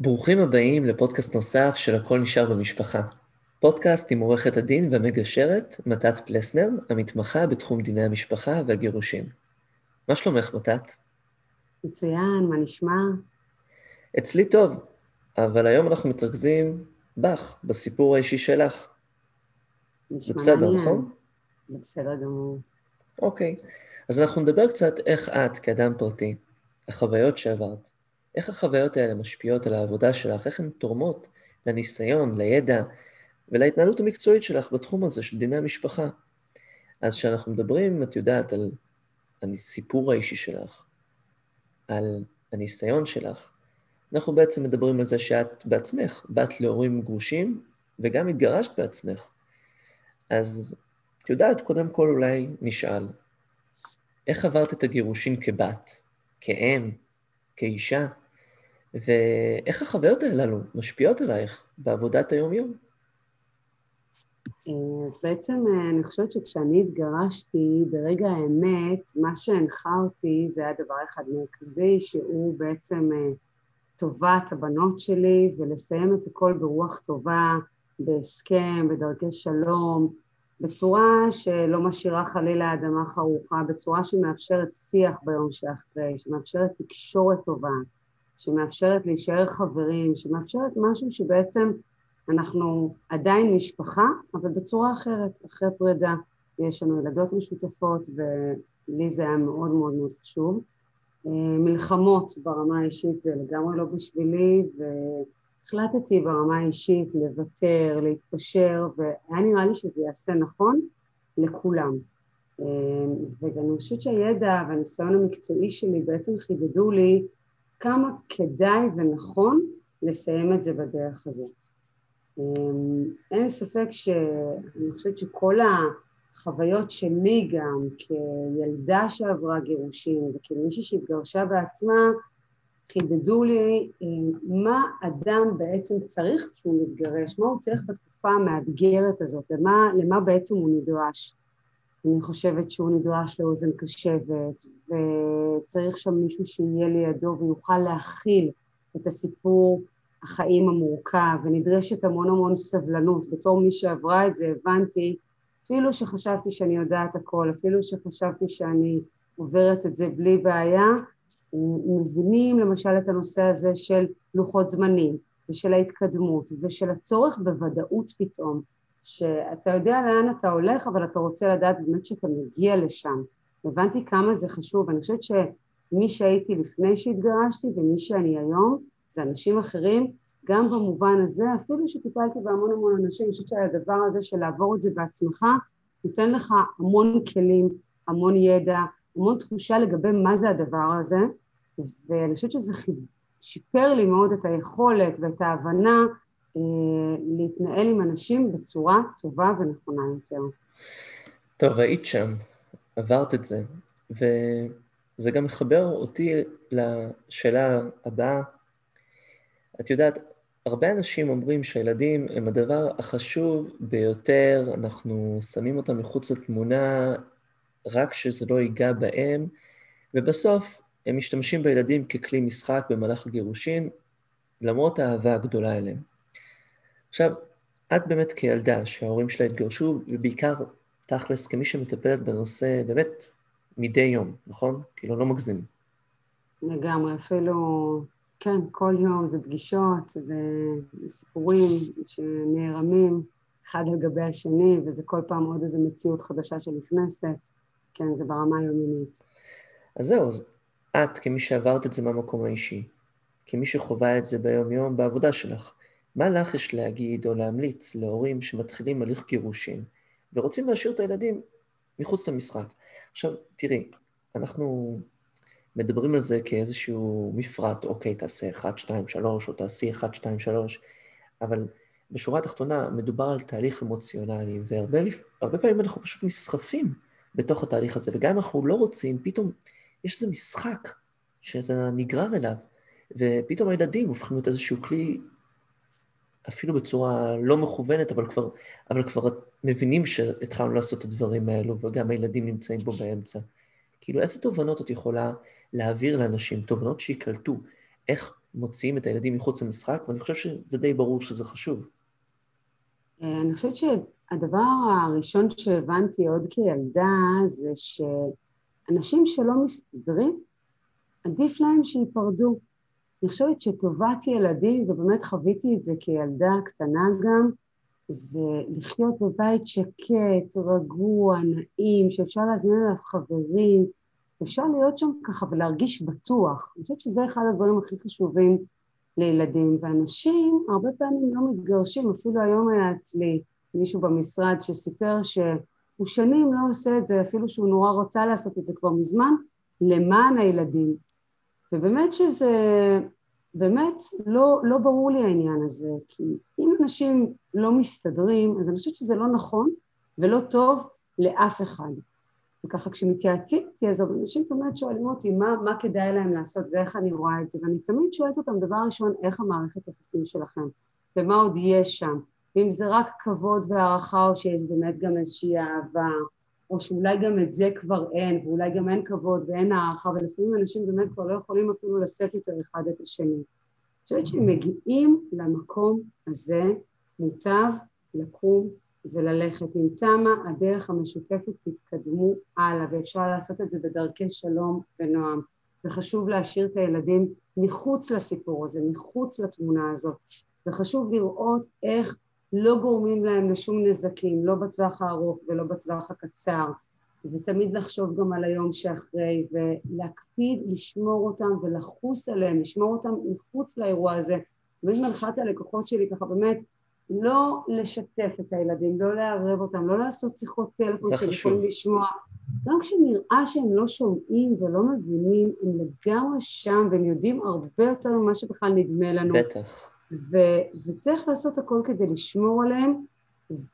ברוכים הבאים לפודקאסט נוסף של הכל נשאר במשפחה. פודקאסט עם עורכת הדין והמגשרת מתת פלסנר, המתמחה בתחום דיני המשפחה והגירושין. מה שלומך, מתת? מצוין, מה נשמע? אצלי טוב, אבל היום אנחנו מתרכזים בך, בסיפור האישי שלך. נשמע בסדר. נכון? זה בסדר גמור. אוקיי. אז אנחנו נדבר קצת איך את, כאדם פרטי, החוויות שעברת, איך החוויות האלה משפיעות על העבודה שלך, איך הן תורמות לניסיון, לידע ולהתנהלות המקצועית שלך בתחום הזה של דיני המשפחה. אז כשאנחנו מדברים, את יודעת, על הסיפור האישי שלך, על הניסיון שלך, אנחנו בעצם מדברים על זה שאת בעצמך בת להורים גרושים וגם התגרשת בעצמך. אז את יודעת, קודם כל אולי נשאל, איך עברת את הגירושין כבת, כאם, כאישה, ואיך החוויות הללו משפיעות עלייך בעבודת היום-יום? אה, אז בעצם אה, אני חושבת שכשאני התגרשתי, ברגע האמת, מה שהנחה אותי זה היה דבר אחד מרכזי, שהוא בעצם אה, טובת הבנות שלי, ולסיים את הכל ברוח טובה, בהסכם, בדרכי שלום, בצורה שלא משאירה חלילה אדמה חרוכה, בצורה שמאפשרת שיח ביום שאחרי, שמאפשרת תקשורת טובה, שמאפשרת להישאר חברים, שמאפשרת משהו שבעצם אנחנו עדיין משפחה, אבל בצורה אחרת, אחרי פרידה. יש לנו ילדות משותפות, ולי זה היה מאוד מאוד מאוד חשוב. אה, מלחמות ברמה האישית זה לגמרי לא בשבילי, והחלטתי ברמה האישית לוותר, להתפשר, והיה נראה לי שזה יעשה נכון לכולם. אה, וגם אני חושבת שהידע והניסיון המקצועי שלי בעצם חידדו לי כמה כדאי ונכון לסיים את זה בדרך הזאת. אמ, אין ספק שאני חושבת שכל החוויות שלי גם כילדה שעברה גירושים וכמישהי שהתגרשה בעצמה, חידדו לי אמ, מה אדם בעצם צריך כשהוא מתגרש, מה הוא צריך בתקופה המאתגרת הזאת, למה, למה בעצם הוא נדרש. אני חושבת שהוא נדרש לאוזן קשבת, וצריך שם מישהו שיהיה לידו ויוכל להכיל את הסיפור החיים המורכב, ונדרשת המון המון סבלנות. בתור מי שעברה את זה הבנתי, אפילו שחשבתי שאני יודעת הכל, אפילו שחשבתי שאני עוברת את זה בלי בעיה, מבינים למשל את הנושא הזה של לוחות זמנים, ושל ההתקדמות, ושל הצורך בוודאות פתאום, שאתה יודע לאן אתה הולך, אבל אתה רוצה לדעת באמת שאתה מגיע לשם. הבנתי כמה זה חשוב, אני חושבת שמי שהייתי לפני שהתגרשתי ומי שאני היום, זה אנשים אחרים, גם במובן הזה, אפילו שטיפלתי בהמון המון אנשים, אני חושבת שהדבר הזה של לעבור את זה בעצמך, נותן לך המון כלים, המון ידע, המון תחושה לגבי מה זה הדבר הזה, ואני חושבת שזה שיפר לי מאוד את היכולת ואת ההבנה אה, להתנהל עם אנשים בצורה טובה ונכונה יותר. טוב, היית שם, עברת את זה, וזה גם מחבר אותי לשאלה הבאה, את יודעת, הרבה אנשים אומרים שהילדים הם הדבר החשוב ביותר, אנחנו שמים אותם מחוץ לתמונה רק שזה לא ייגע בהם, ובסוף הם משתמשים בילדים ככלי משחק במהלך הגירושין, למרות האהבה הגדולה אליהם. עכשיו, את באמת כילדה שההורים שלה התגרשו, ובעיקר תכלס כמי שמטפלת בנושא באמת מדי יום, נכון? כאילו, לא מגזים. לגמרי, אפילו כן, כל יום זה פגישות וסיפורים שנערמים אחד על גבי השני, וזה כל פעם עוד איזו מציאות חדשה שנכנסת. כן, זה ברמה היומיומית. אז זהו, אז את, כמי שעברת את זה מהמקום האישי, כמי שחווה את זה ביום-יום בעבודה שלך, מה לך יש להגיד או להמליץ להורים שמתחילים הליך גירושין ורוצים להשאיר את הילדים מחוץ למשחק? עכשיו, תראי, אנחנו מדברים על זה כאיזשהו מפרט, אוקיי, תעשה 1, 2, 3, או תעשי 1, 2, 3, אבל בשורה התחתונה מדובר על תהליך אמוציונלי, והרבה פעמים אנחנו פשוט נסחפים בתוך התהליך הזה, וגם אם אנחנו לא רוצים, פתאום יש איזה משחק שאתה נגרר אליו, ופתאום הילדים הופכים להיות איזשהו כלי, אפילו בצורה לא מכוונת, אבל כבר, אבל כבר מבינים שהתחלנו לעשות את הדברים האלו, וגם הילדים נמצאים פה באמצע. כאילו, איזה תובנות את יכולה להעביר לאנשים, תובנות שיקלטו, איך מוציאים את הילדים מחוץ למשחק, ואני חושב שזה די ברור שזה חשוב. אה, אני חושבת שהדבר הראשון שהבנתי עוד כילדה זה שאנשים שלא מסתדרים, עדיף להם שייפרדו. אני חושבת שטובת ילדים, ובאמת חוויתי את זה כילדה קטנה גם, זה לחיות בבית שקט, רגוע, נעים, שאפשר להזמין אליו חברים, אפשר להיות שם ככה ולהרגיש בטוח. אני חושבת שזה אחד הדברים הכי חשובים לילדים, ואנשים הרבה פעמים לא מתגרשים, אפילו היום היה אצלי מישהו במשרד שסיפר שהוא שנים לא עושה את זה, אפילו שהוא נורא רוצה לעשות את זה כבר מזמן, למען הילדים. ובאמת שזה, באמת לא, לא ברור לי העניין הזה, כי אם אנשים לא מסתדרים, אז אני חושבת שזה לא נכון ולא טוב לאף אחד. וככה כשמתייעצים איתי, אז אנשים באמת שואלים אותי מה, מה כדאי להם לעשות ואיך אני רואה את זה, ואני תמיד שואלת אותם, דבר ראשון, איך המערכת יחסים שלכם, ומה עוד יש שם, ואם זה רק כבוד והערכה, או שיש באמת גם איזושהי אהבה, או שאולי גם את זה כבר אין, ואולי גם אין כבוד ואין הערכה, ולפעמים אנשים באמת כבר לא יכולים אפילו לשאת יותר אחד את השני. אני חושבת שהם מגיעים למקום הזה, מוטב לקום וללכת. עם תמה הדרך המשותפת תתקדמו הלאה, ואפשר לעשות את זה בדרכי שלום ונועם. וחשוב להשאיר את הילדים מחוץ לסיפור הזה, מחוץ לתמונה הזאת. וחשוב לראות איך לא גורמים להם לשום נזקים, לא בטווח הארוך ולא בטווח הקצר. ותמיד לחשוב גם על היום שאחרי, ולהקפיד לשמור אותם ולחוס עליהם, לשמור אותם מחוץ לאירוע הזה. תמיד מנחה את הלקוחות שלי ככה באמת לא לשתף את הילדים, לא לערב אותם, לא לעשות שיחות טלפון שהם יכולים לשמוע. גם כשנראה שהם לא שומעים ולא מבינים, הם לגמרי שם והם יודעים הרבה יותר ממה שבכלל נדמה לנו. בטח. ו- וצריך לעשות הכל כדי לשמור עליהם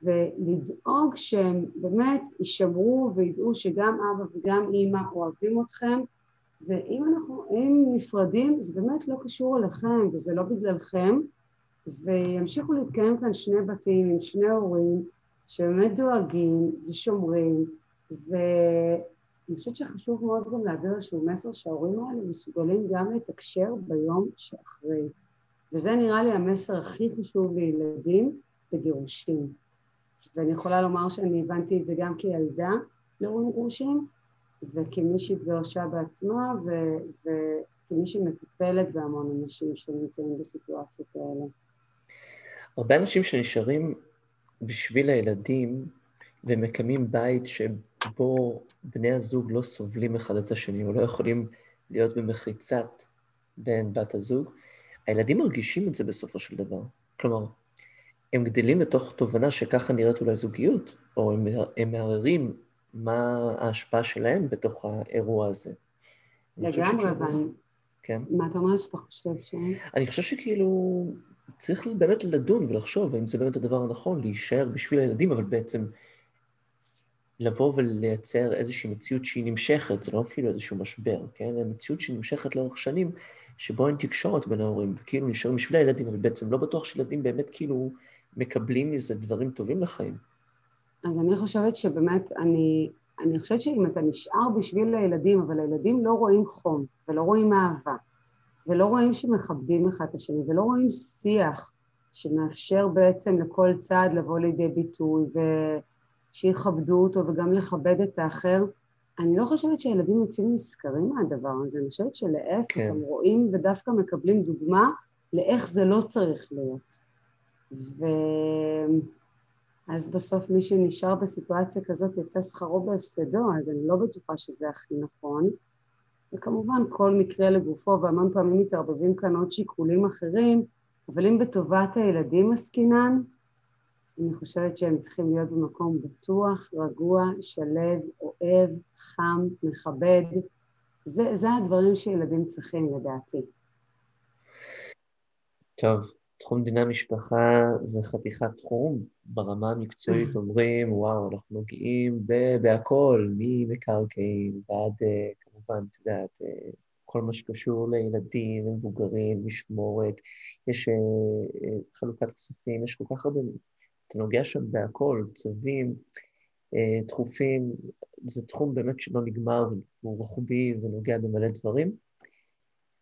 ולדאוג שהם באמת יישמרו וידעו שגם אבא וגם אימא אוהבים אתכם. ואם אנחנו, אם נפרדים זה באמת לא קשור אליכם וזה לא בגללכם. וימשיכו להתקיים כאן שני בתים עם שני הורים שבאמת דואגים ושומרים. ואני חושבת שחשוב מאוד גם להעביר איזשהו מסר שההורים האלה מסוגלים גם לתקשר ביום שאחרי וזה נראה לי המסר הכי חשוב לילדים בגירושים ואני יכולה לומר שאני הבנתי את זה גם כילדה להורים גרושים וכמי שהתגרשה בעצמה ו- וכמי שמטפלת בהמון אנשים שנמצאים בסיטואציות האלה. הרבה אנשים שנשארים בשביל הילדים ומקיימים בית שבו בני הזוג לא סובלים אחד את השני או לא יכולים להיות במחיצת בן בת הזוג, הילדים מרגישים את זה בסופו של דבר. כלומר, הם גדלים לתוך תובנה שככה נראית אולי זוגיות, או הם, הם מערערים מה ההשפעה שלהם בתוך האירוע הזה. לגמרי, אבל... כן. מה אתה אומר שאתה חושב ש... אני חושב שכאילו צריך באמת לדון ולחשוב האם זה באמת הדבר הנכון, להישאר בשביל הילדים, אבל בעצם לבוא ולייצר איזושהי מציאות שהיא נמשכת, זה לא כאילו איזשהו משבר, כן? מציאות שנמשכת לאורך שנים, שבו אין תקשורת בין ההורים, וכאילו נשארים בשביל הילדים, אבל בעצם לא בטוח שילדים באמת כאילו מקבלים מזה דברים טובים לחיים. אז אני חושבת שבאמת, אני, אני חושבת שאם אתה נשאר בשביל הילדים, אבל הילדים לא רואים חום, ולא רואים אהבה, ולא רואים שמכבדים אחד את השני, ולא רואים שיח שמאפשר בעצם לכל צד לבוא לידי ביטוי, ושיכבדו אותו וגם לכבד את האחר, אני לא חושבת שילדים יוצאים נשכרים מהדבר הזה, אני חושבת שלהפך, כן. הם רואים ודווקא מקבלים דוגמה לאיך זה לא צריך להיות. ואז בסוף מי שנשאר בסיטואציה כזאת יצא שכרו בהפסדו, אז אני לא בטוחה שזה הכי נכון. וכמובן כל מקרה לגופו, והמון פעמים מתערבבים כאן עוד שיקולים אחרים, אבל אם בטובת הילדים עסקינן, אני חושבת שהם צריכים להיות במקום בטוח, רגוע, שלב, אוהב, חם, מכבד. זה, זה הדברים שילדים צריכים לדעתי. טוב, תחום דיני המשפחה זה חתיכת תחום. ברמה המקצועית אומרים, וואו, אנחנו נוגעים בהכל, ממקרקעין ועד, אה, כמובן, את יודעת, אה, כל מה שקשור לילדים, מבוגרים, משמורת, יש אה, חלוקת כספים, יש כל כך הרבה אתה נוגע שם בהכל, צווים, אה, דחופים, זה תחום באמת שלא נגמר, והוא רוחבי ונוגע במלא דברים.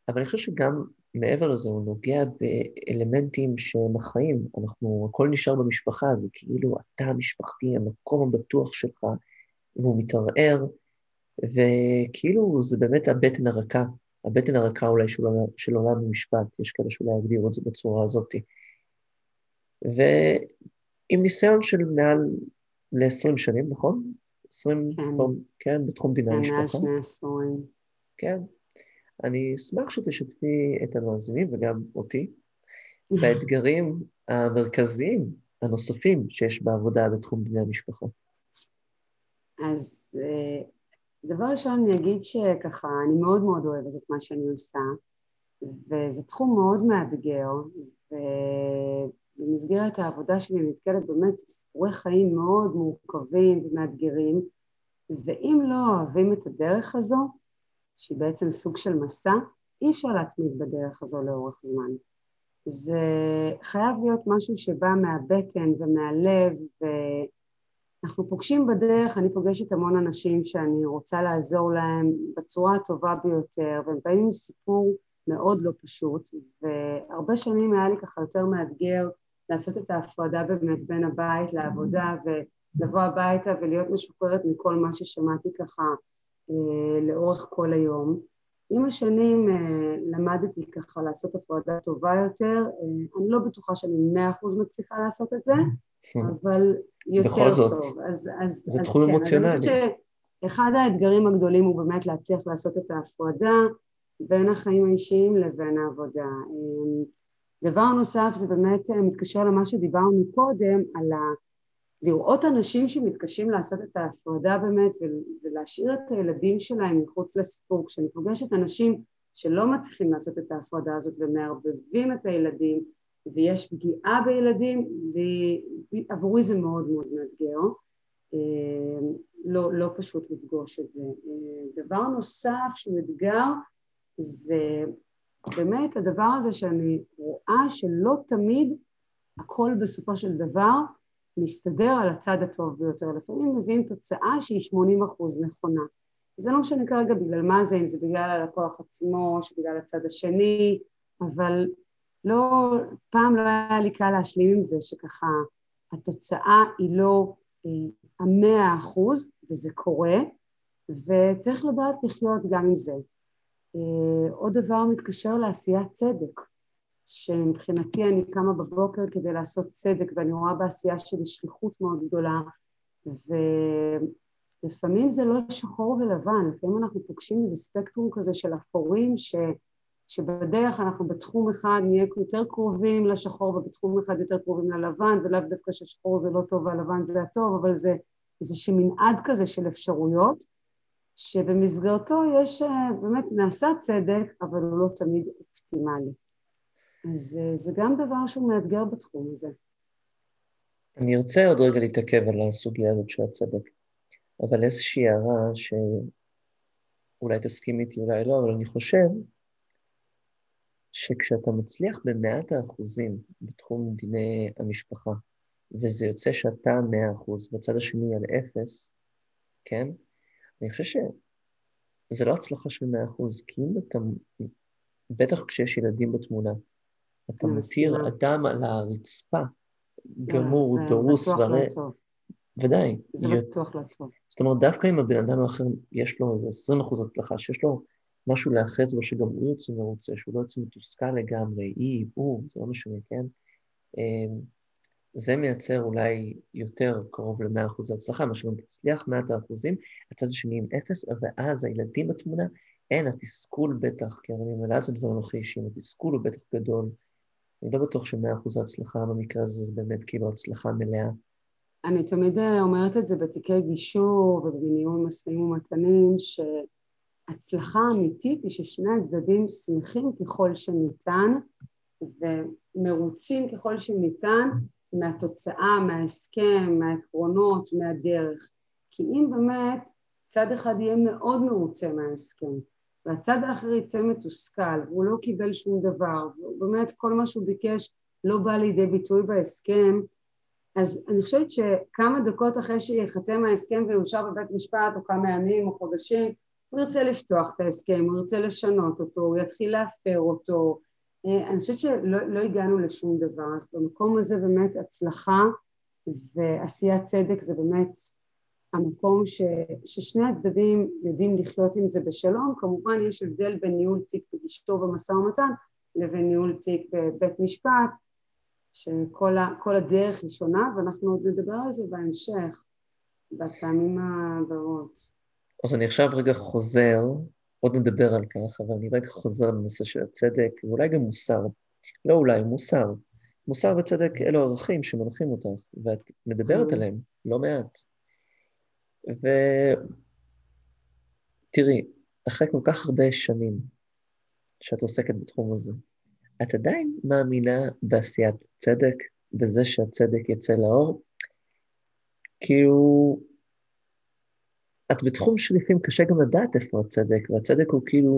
אבל אני חושב שגם מעבר לזה, הוא נוגע באלמנטים שהם החיים. אנחנו, הכל נשאר במשפחה, זה כאילו התא המשפחתי, המקום הבטוח שלך, והוא מתערער, וכאילו זה באמת הבטן הרכה, הבטן הרכה אולי של, של עולם המשפט, יש כאלה שאולי יגדירו את זה בצורה הזאת. ועם ניסיון של מעל ל-20 שנים, נכון? 20, כן, כן בתחום דיני המשפחה. כן, מעל שני עשורים. כן. אני אשמח שתשתפי את המאזינים וגם אותי באתגרים המרכזיים הנוספים שיש בעבודה בתחום דיני המשפחה. אז אה, דבר ראשון אני אגיד שככה, אני מאוד מאוד אוהבת את מה שאני עושה, וזה תחום מאוד מאתגר, ובמסגרת העבודה שלי נתקלת באמת בסיפורי חיים מאוד מורכבים ומאתגרים, ואם לא אוהבים את הדרך הזו, שהיא בעצם סוג של מסע, אי אפשר להתמיד בדרך הזו לאורך זמן. זה חייב להיות משהו שבא מהבטן ומהלב, ואנחנו פוגשים בדרך, אני פוגשת המון אנשים שאני רוצה לעזור להם בצורה הטובה ביותר, והם באים עם סיפור מאוד לא פשוט, והרבה שנים היה לי ככה יותר מאתגר לעשות את ההפרדה באמת בין הבית לעבודה, ולבוא הביתה ולהיות משוחררת מכל מה ששמעתי ככה אה, לאורך כל היום. עם השנים אה, למדתי ככה לעשות הפרדה טובה יותר, אה, אני לא בטוחה שאני מאה אחוז מצליחה לעשות את זה, אבל יותר בכל זאת, טוב. אז, אז, זה אז תחום כן, אמוציונלי. אני חושבת שאחד האתגרים הגדולים הוא באמת להצליח לעשות את ההפרדה בין החיים האישיים לבין העבודה. דבר נוסף זה באמת מתקשר למה שדיברנו קודם על ה... לראות אנשים שמתקשים לעשות את ההפרדה באמת ולהשאיר את הילדים שלהם מחוץ לסיפור. כשאני פוגשת אנשים שלא מצליחים לעשות את ההפרדה הזאת ומערבבים את הילדים ויש פגיעה בילדים, ועבורי זה מאוד מאוד מאתגר. אה, לא, לא פשוט לפגוש את זה. אה, דבר נוסף שהוא אתגר זה באמת הדבר הזה שאני רואה שלא תמיד הכל בסופו של דבר להסתדר על הצד הטוב ביותר. לפעמים מביאים תוצאה שהיא 80 אחוז נכונה. זה לא משנה כרגע בגלל מה זה, אם זה בגלל הלקוח עצמו, שבגלל הצד השני, אבל לא, פעם לא היה לי קל להשלים עם זה שככה התוצאה היא לא אה, המאה אחוז, וזה קורה, וצריך לדעת לחיות גם עם זה. אה, עוד דבר מתקשר לעשיית צדק. שמבחינתי אני קמה בבוקר כדי לעשות צדק ואני רואה בעשייה שלי שליחות מאוד גדולה ולפעמים זה לא שחור ולבן, לפעמים אנחנו פוגשים איזה ספקטרום כזה של אפורים ש... שבדרך אנחנו בתחום אחד נהיה יותר קרובים לשחור ובתחום אחד יותר קרובים ללבן ולאו דווקא ששחור זה לא טוב והלבן זה הטוב אבל זה איזשהו מנעד כזה של אפשרויות שבמסגרתו יש, באמת נעשה צדק אבל הוא לא תמיד אופטימלי אז אה, זה גם דבר שהוא מאתגר בתחום הזה. אני ארצה עוד רגע להתעכב על הסוגיה הזאת של הצדק, אבל איזושהי הערה שאולי תסכים איתי, אולי לא, אבל אני חושב שכשאתה מצליח במאת האחוזים בתחום דיני המשפחה, וזה יוצא שאתה מאה אחוז, בצד השני על אפס, כן? אני חושב שזה לא הצלחה של מאה אחוז, כי אם אתה, בטח כשיש ילדים בתמונה, אתה מתיר אדם על הרצפה, גמור, דרוס ורע. ודאי. זה בטוח לא טוב. זאת אומרת, דווקא אם הבן אדם האחר, יש לו איזה 20 אחוז הצלחה, שיש לו משהו להאחז בו שגם הוא יוצא מרוצה, שהוא לא יוצא מתוסכל לגמרי, היא, הוא, זה לא משנה, כן? זה מייצר אולי יותר קרוב ל-100% הצלחה, מה שאם תצליח 100 אחוזים, הצד השני עם אפס, ואז הילדים בתמונה, אין, התסכול בטח, כי הרי ממילא זה דברים הכי אישיים, התסכול הוא בטח גדול, אני לא בטוח שמאה אחוז ההצלחה במקרה הזה זה באמת כאילו הצלחה מלאה. אני תמיד אה, אומרת את זה בתיקי גישור ובניהול משאים ומתנים, שהצלחה אמיתית היא ששני הצדדים שמחים ככל שניתן ומרוצים ככל שניתן מהתוצאה, מההסכם, מהעקרונות, מהדרך. כי אם באמת צד אחד יהיה מאוד מרוצה מההסכם והצד האחר יצא מתוסכל, והוא לא קיבל שום דבר, ובאמת כל מה שהוא ביקש לא בא לידי ביטוי בהסכם, אז אני חושבת שכמה דקות אחרי שיחתם ההסכם ויאושר בבית משפט, או כמה ימים או חודשים, הוא ירצה לפתוח את ההסכם, הוא ירצה לשנות אותו, הוא יתחיל להפר אותו, אני חושבת שלא לא הגענו לשום דבר, אז במקום הזה באמת הצלחה ועשיית צדק זה באמת המקום ש, ששני הצדדים יודעים לחיות עם זה בשלום, כמובן יש הבדל בין ניהול תיק בגישתו במשא ומתן לבין ניהול תיק בבית משפט, שכל ה, הדרך היא שונה ואנחנו עוד נדבר על זה בהמשך, בפעמים הבאות. אז אני עכשיו רגע חוזר, עוד נדבר על כך, אבל אני רגע חוזר לנושא של הצדק, ואולי גם מוסר. לא אולי, מוסר. מוסר וצדק אלו ערכים שמנחים אותך, ואת מדברת נכון. עליהם לא מעט. ותראי, אחרי כל כך הרבה שנים שאת עוסקת בתחום הזה, את עדיין מאמינה בעשיית צדק, בזה שהצדק יצא לאור? כאילו, את בתחום שלפעמים קשה גם לדעת איפה הצדק, והצדק הוא כאילו,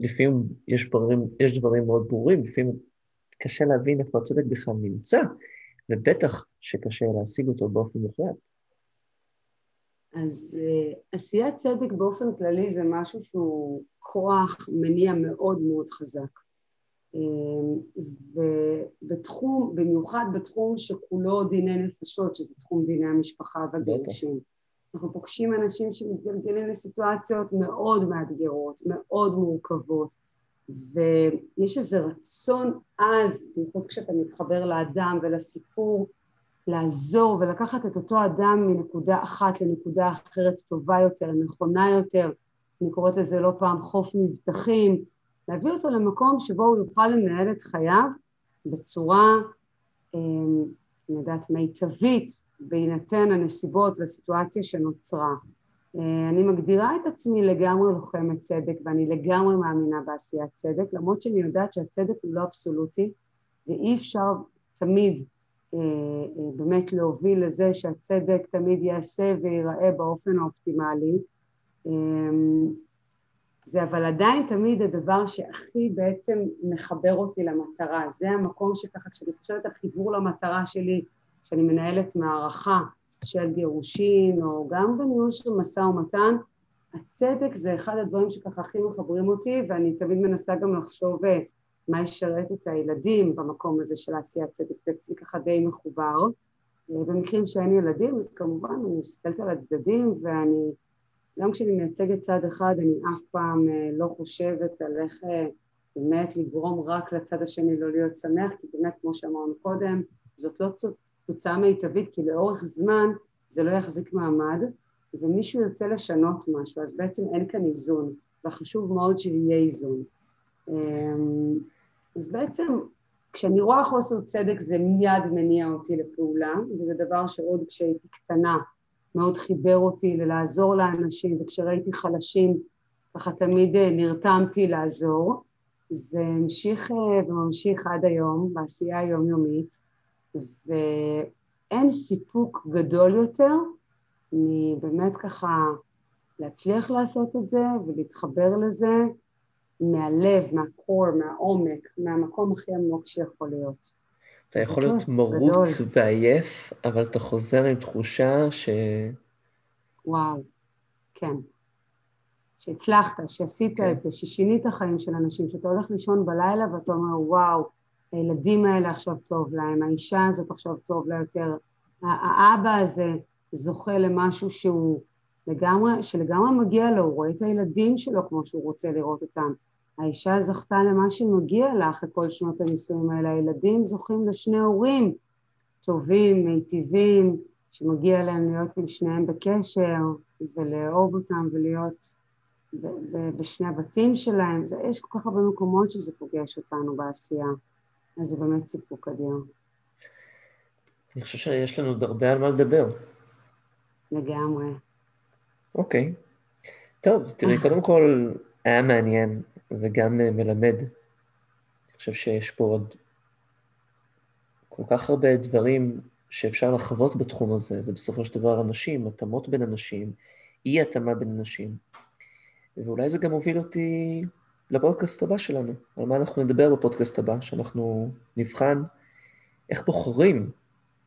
לפעמים יש דברים, יש דברים מאוד ברורים, לפעמים קשה להבין איפה הצדק בכלל נמצא, ובטח שקשה להשיג אותו באופן מוחלט. אז uh, עשיית צדק באופן כללי זה משהו שהוא כוח מניע מאוד מאוד חזק. Uh, ובתחום, במיוחד בתחום שכולו דיני נפשות, שזה תחום דיני המשפחה והגירושים. אנחנו פוגשים אנשים שמתגלגלים לסיטואציות מאוד מאתגרות, מאוד מורכבות, ויש איזה רצון עז, במיוחד כשאתה מתחבר לאדם ולסיפור, לעזור ולקחת את אותו אדם מנקודה אחת לנקודה אחרת טובה יותר, נכונה יותר, אני קוראת לזה לא פעם חוף מבטחים, להביא אותו למקום שבו הוא יוכל לנהל את חייו בצורה, אה, אני יודעת, מיטבית, בהינתן הנסיבות והסיטואציה שנוצרה. אה, אני מגדירה את עצמי לגמרי לוחמת צדק ואני לגמרי מאמינה בעשיית צדק, למרות שאני יודעת שהצדק הוא לא אבסולוטי ואי אפשר תמיד אה, אה, באמת להוביל לזה שהצדק תמיד ייעשה וייראה באופן האופטימלי. זה אבל עדיין תמיד הדבר שהכי בעצם מחבר אותי למטרה, זה המקום שככה כשאני חושבת על חיבור למטרה שלי, כשאני מנהלת מערכה של גירושין או גם בניהול של משא ומתן, הצדק זה אחד הדברים שככה הכי מחברים אותי ואני תמיד מנסה גם לחשוב אה, מה ישרת את הילדים במקום הזה של עשיית צדק, זה אצלי ככה די מחובר. אה, במקרים שאין ילדים אז כמובן אני מסתכלת על הצדדים ואני, גם כשאני מייצגת צד אחד אני אף פעם אה, לא חושבת על איך באמת לגרום רק לצד השני לא להיות שמח, כי באמת כמו שאמרנו קודם, זאת לא תוצאה מיטבית, כי לאורך זמן זה לא יחזיק מעמד, ומישהו ירצה לשנות משהו, אז בעצם אין כאן איזון, וחשוב מאוד שיהיה איזון. אמ, אז בעצם כשאני רואה חוסר צדק זה מיד מניע אותי לפעולה, וזה דבר שעוד כשהייתי קטנה מאוד חיבר אותי ללעזור לאנשים, וכשראיתי חלשים ככה תמיד אה, נרתמתי לעזור. זה המשיך אה, וממשיך עד היום בעשייה היומיומית. ואין סיפוק גדול יותר מבאמת ככה להצליח לעשות את זה ולהתחבר לזה מהלב, מהקור, מהעומק, מהמקום הכי עמוק שיכול להיות. אתה יכול להיות מרוט ועייף, אבל אתה חוזר עם תחושה ש... וואו, כן. שהצלחת, שעשית כן. את זה, ששינית חיים של אנשים, שאתה הולך לישון בלילה ואתה אומר, וואו, הילדים האלה עכשיו טוב להם, האישה הזאת עכשיו טוב לה יותר, האבא הזה זוכה למשהו שהוא לגמרי, שלגמרי מגיע לו, הוא רואה את הילדים שלו כמו שהוא רוצה לראות אותם. האישה זכתה למה שמגיע לה אחרי כל שנות הנישואים האלה, הילדים זוכים לשני הורים טובים, מיטיבים, שמגיע להם להיות עם שניהם בקשר ולאהוב אותם ולהיות בשני הבתים שלהם. זה, יש כל כך הרבה מקומות שזה פוגש אותנו בעשייה. אז זה באמת סיפוק אדיר. אני חושב שיש לנו עוד הרבה על מה לדבר. לגמרי. אוקיי. טוב, תראי, קודם כל, היה מעניין וגם אה, מלמד. אני חושב שיש פה עוד כל כך הרבה דברים שאפשר לחוות בתחום הזה. זה בסופו של דבר אנשים, התאמות בין אנשים, אי-התאמה בין אנשים. ואולי זה גם הוביל אותי לפודקאסט הבא שלנו, על מה אנחנו נדבר בפודקאסט הבא, שאנחנו נבחן איך בוחרים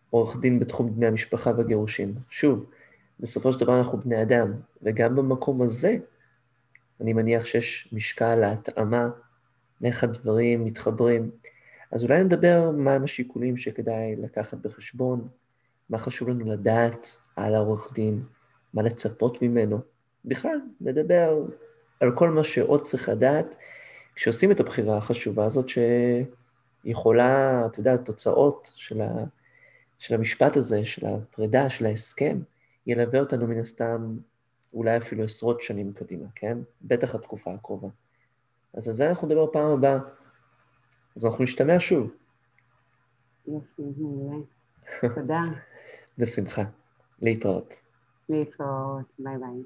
עורך דין בתחום דיני המשפחה והגירושין. שוב, בסופו של דבר אנחנו בני אדם, וגם במקום הזה אני מניח שיש משקל להתאמה איך הדברים מתחברים. אז אולי נדבר מהם השיקולים שכדאי לקחת בחשבון, מה חשוב לנו לדעת על העורך דין, מה לצפות ממנו. בכלל, נדבר על כל מה שעוד צריך לדעת כשעושים את הבחירה החשובה הזאת, שיכולה, אתה יודע, התוצאות של, ה, של המשפט הזה, של הפרידה, של ההסכם, ילווה אותנו מן הסתם אולי אפילו עשרות שנים קדימה, כן? בטח לתקופה הקרובה. אז על זה אנחנו נדבר פעם הבאה. אז אנחנו נשתמע שוב. יופי, מעולה. תודה. בשמחה. להתראות. להתראות, ביי ביי.